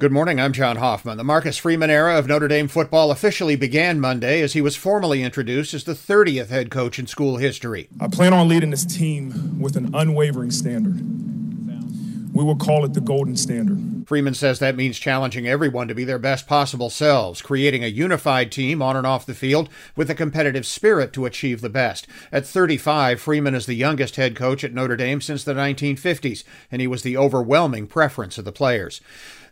Good morning, I'm John Hoffman. The Marcus Freeman era of Notre Dame football officially began Monday as he was formally introduced as the 30th head coach in school history. I plan on leading this team with an unwavering standard. We will call it the golden standard. Freeman says that means challenging everyone to be their best possible selves, creating a unified team on and off the field with a competitive spirit to achieve the best. At 35, Freeman is the youngest head coach at Notre Dame since the 1950s, and he was the overwhelming preference of the players.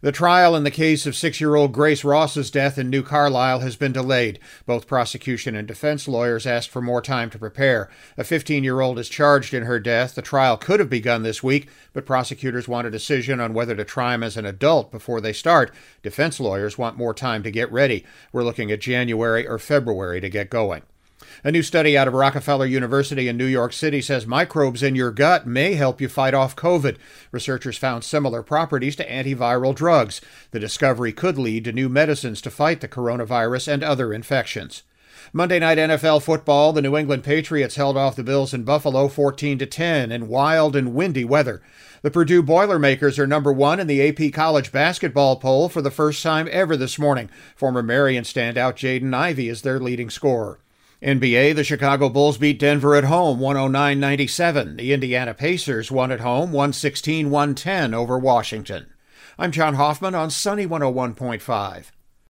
The trial in the case of six year old Grace Ross's death in New Carlisle has been delayed. Both prosecution and defense lawyers asked for more time to prepare. A 15 year old is charged in her death. The trial could have begun this week, but prosecutors want a decision on whether to try him as an adult before they start. Defense lawyers want more time to get ready. We're looking at January or February to get going. A new study out of Rockefeller University in New York City says microbes in your gut may help you fight off COVID. Researchers found similar properties to antiviral drugs. The discovery could lead to new medicines to fight the coronavirus and other infections. Monday night NFL football, the New England Patriots held off the Bills in Buffalo 14 to 10 in wild and windy weather. The Purdue Boilermakers are number 1 in the AP College basketball poll for the first time ever this morning. Former Marian standout Jaden Ivey is their leading scorer. NBA, the Chicago Bulls beat Denver at home 109 97. The Indiana Pacers won at home 116 110 over Washington. I'm John Hoffman on Sunny 101.5.